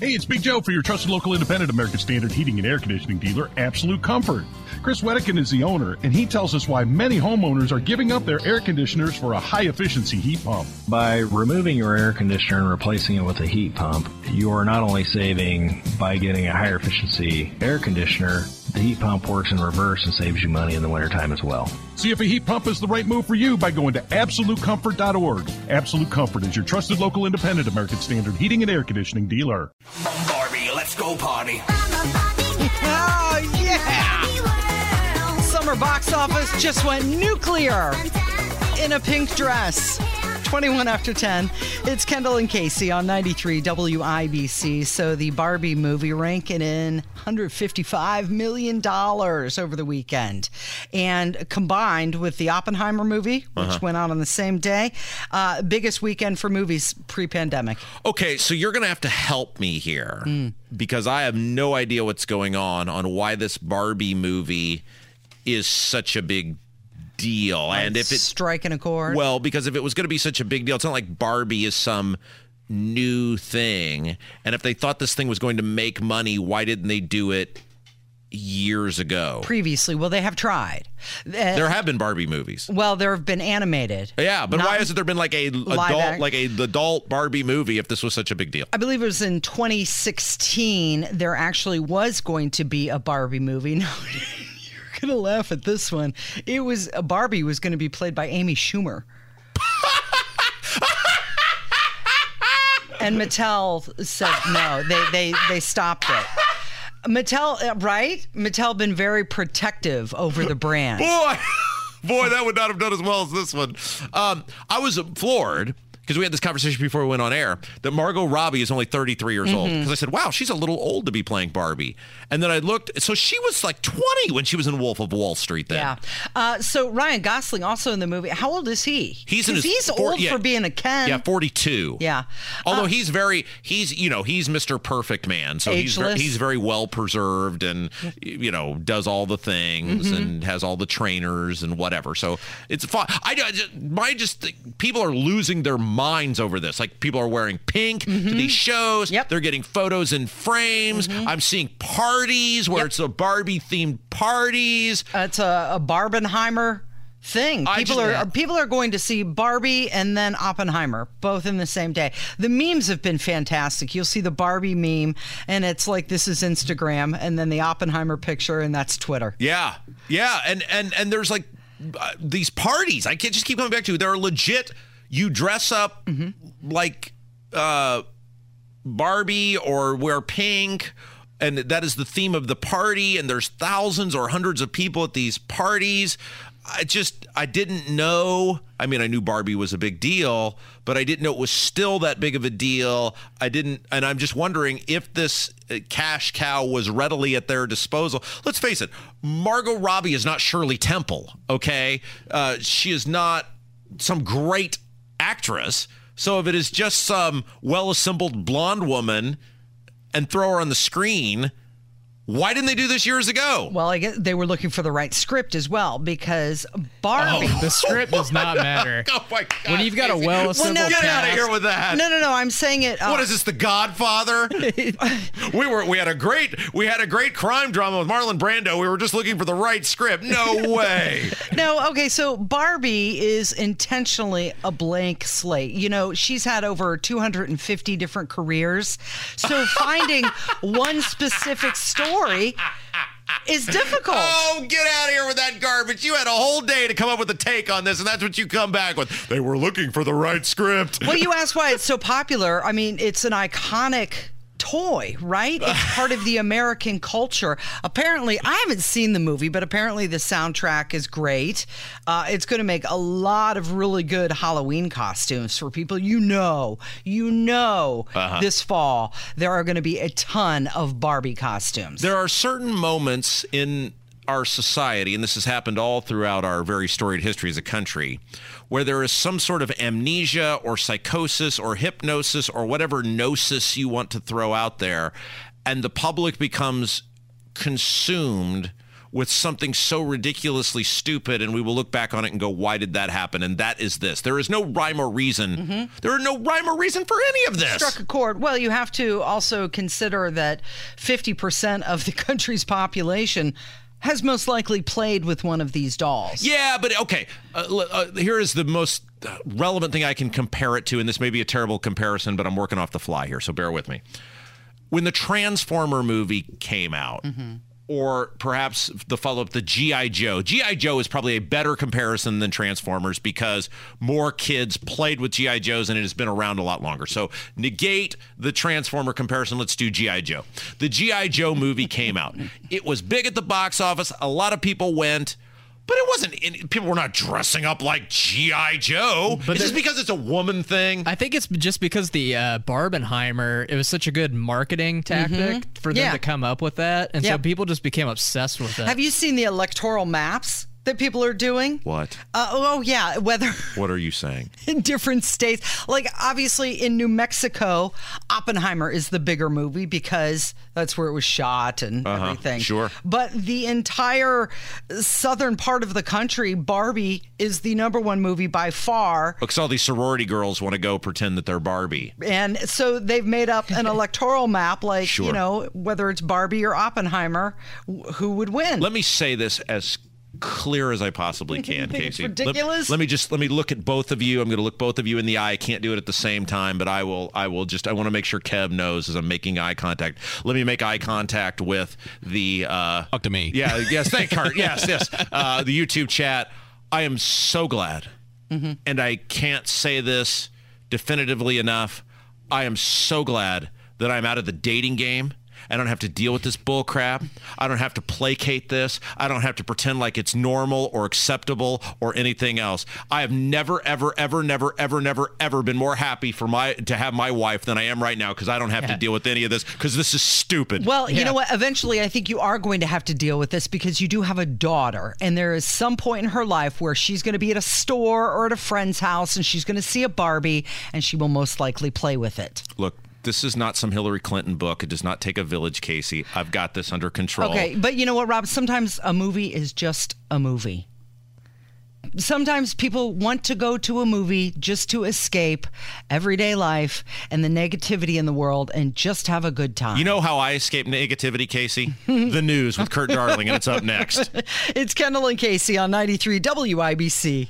Hey, it's Big Joe for your trusted local independent American Standard heating and air conditioning dealer, Absolute Comfort. Chris Wedekin is the owner, and he tells us why many homeowners are giving up their air conditioners for a high efficiency heat pump. By removing your air conditioner and replacing it with a heat pump, you are not only saving by getting a higher efficiency air conditioner, the heat pump works in reverse and saves you money in the wintertime as well. See if a heat pump is the right move for you by going to AbsoluteComfort.org. Absolute Comfort is your trusted local independent American Standard heating and air conditioning dealer. Barbie, let's go party. Oh, yeah! Summer box office just went nuclear in a pink dress. 21 after 10. It's Kendall and Casey on 93 WIBC. So the Barbie movie ranking in $155 million over the weekend. And combined with the Oppenheimer movie, which Uh-huh. went out on the same day, uh, biggest weekend for movies pre pandemic. Okay, so you're going to have to help me here because I have no idea what's going on on why this Barbie movie is such a big deal. and if it's striking a chord. well, because if it was going to be such a big deal, it's not like Barbie is some new thing. And if they thought this thing was going to make money, why didn't they do it years ago? previously, well, they have tried. Uh, There have been Barbie movies. well, there have been animated. Yeah, but why hasn't there been like a adult act- like a adult Barbie movie if this was such a big deal? I believe it was in 2016. There actually was going to be a Barbie movie. No, you're gonna laugh at this one. It was a Barbie was going to be played by Amy Schumer. and Mattel said no. They they they stopped it. Mattel, uh, right? Mattel been very protective over the brand. Boy, boy, that would not have done as well as this one. Um, I was floored because we had this conversation before we went on air that Margot Robbie is only 33 years old. Mm-hmm. Because I said, wow, she's a little old to be playing Barbie. And then I looked, so she was like 20 when she was in Wolf of Wall Street then. Yeah. Uh, so Ryan Gosling also in the movie. How old is he? He's in his he's four- old yeah. for being a Ken. Yeah, 42. Yeah. Although Uh, he's very, he's, you know, he's Mr. Perfect Man. So he's very, he's very well preserved and, you know, does all the things Mm-hmm. and has all the trainers and whatever. So it's fun. I, I just, my just, people are losing their minds over this. Like people are wearing pink to these shows. Mm-hmm. Yep. Mm-hmm. They're getting photos in frames. I'm seeing parties where Yep. it's a Barbie themed parties. it's a, a Barbenheimer thing. I People are people are going to see Barbie and then Oppenheimer both in the same day. The memes have been fantastic. You'll see the Barbie meme and it's like this is Instagram and then the Oppenheimer picture and that's Twitter. Yeah, yeah, and and and there's like uh, these parties. I can't just keep coming back to. They're legit. You dress up like uh, Barbie or wear pink. And that is the theme of the party. And there's thousands or hundreds of people at these parties. I just, I didn't know. I mean, I knew Barbie was a big deal, but I didn't know it was still that big of a deal. I didn't, and I'm just wondering if this uh, cash cow was readily at their disposal. Let's face it, Margot Robbie is not Shirley Temple, okay? Uh, she is not some great actress. So if it is just some well assembled blonde woman and throw her on the screen, why didn't they do this years ago? Well, I guess they were looking for the right script as well because Barbie. The script does not matter. Oh my God. When you've got a Casey. well Well, assembled no, Get out of here with that. No, no, no. I'm saying it. uh, What is this, The Godfather? we were we had a great we had a great crime drama with Marlon Brando. We were just looking for the right script. No way. No, okay, so Barbie is intentionally a blank slate. You know, she's had over 250 different careers. So finding one specific story is difficult. Oh, get out of here with that garbage. You had a whole day to come up with a take on this, and that's what you come back with. They were looking for the right script. Well, you ask why it's so popular. I mean, it's an iconic toy, right? It's part of the American culture. Apparently, I haven't seen the movie, but apparently the soundtrack is great. Uh, it's going to make a lot of really good Halloween costumes for people. You know, you know, this fall there are going to be a ton of Barbie costumes. There are certain moments in our society, and this has happened all throughout our very storied history as a country, where there is some sort of amnesia or psychosis or hypnosis or whatever gnosis you want to throw out there, and the public becomes consumed with something so ridiculously stupid, and we will look back on it and go, "Why did that happen?" And that is this: there is no rhyme or reason. Mm-hmm. There are no rhyme or reason for any of this. struck a chord. Well, you have to also consider that 50% of the country's population has most likely played with one of these dolls. Yeah, but okay. Uh, uh, here is the most uh, relevant thing I can compare it to, and this may be a terrible comparison, but I'm working off the fly here, so bear with me. When the Transformer movie came out, or perhaps the follow up, the G.I. Joe. G.I. Joe is probably a better comparison than Transformers because more kids played with G.I. Joes and it has been around a lot longer. So negate the Transformer comparison. Let's do G.I. Joe. The G.I. Joe movie came out. It was big at the box office. A lot of people went. But it wasn't. In, people were not dressing up like GI Joe. But it's just because it's a woman thing. I think it's just because the uh, Barbenheimer, it was such a good marketing tactic for them Yeah. to come up with that. And Yep. so people just became obsessed with it. Have you seen the electoral maps that people are doing? what? Uh, oh, yeah. Whether What are you saying? in different states. Like, obviously, in New Mexico, Oppenheimer is the bigger movie because that's where it was shot and everything. Uh-huh. sure. But the entire southern part of the country, Barbie is the number one movie by far. Looks all these sorority girls want to go pretend that they're Barbie. And so they've made up an electoral map, like, Sure. you know, whether it's Barbie or Oppenheimer, who would win? Let me say this as clear as I possibly can, think it's Casey. Let- ridiculous? Let, me just let me look at both of you. I'm going to look both of you in the eye. I can't do it at the same time, but I will. I will just. I want to make sure Kev knows as I'm making eye contact. Let me make eye contact with the. Uh, Talk to me. Yeah. Yes. Thank Cart. Yes. Yes. Uh, the YouTube chat. I am so glad, and I can't say this definitively enough. I am so glad that I'm out of the dating game. I don't have to deal with this bull crap. I don't have to placate this. I don't have to pretend like it's normal or acceptable or anything else. I have never, ever, ever, never, ever, never, ever been more happy for my to have my wife than I am right now because I don't have to deal with any of this because this is stupid. Well, you know what? Eventually, I think you are going to have to deal with this because you do have a daughter, and there is some point in her life where she's going to be at a store or at a friend's house, and she's going to see a Barbie, and she will most likely play with it. Look, this is not some Hillary Clinton book. It does not take a village, Casey. I've got this under control. Okay, but you know what, Rob? Sometimes a movie is just a movie. Sometimes people want to go to a movie just to escape everyday life and the negativity in the world and just have a good time. You know how I escape negativity, Casey? the news with Kurt Darling, and it's up next. it's Kendall and Casey on 93 WIBC.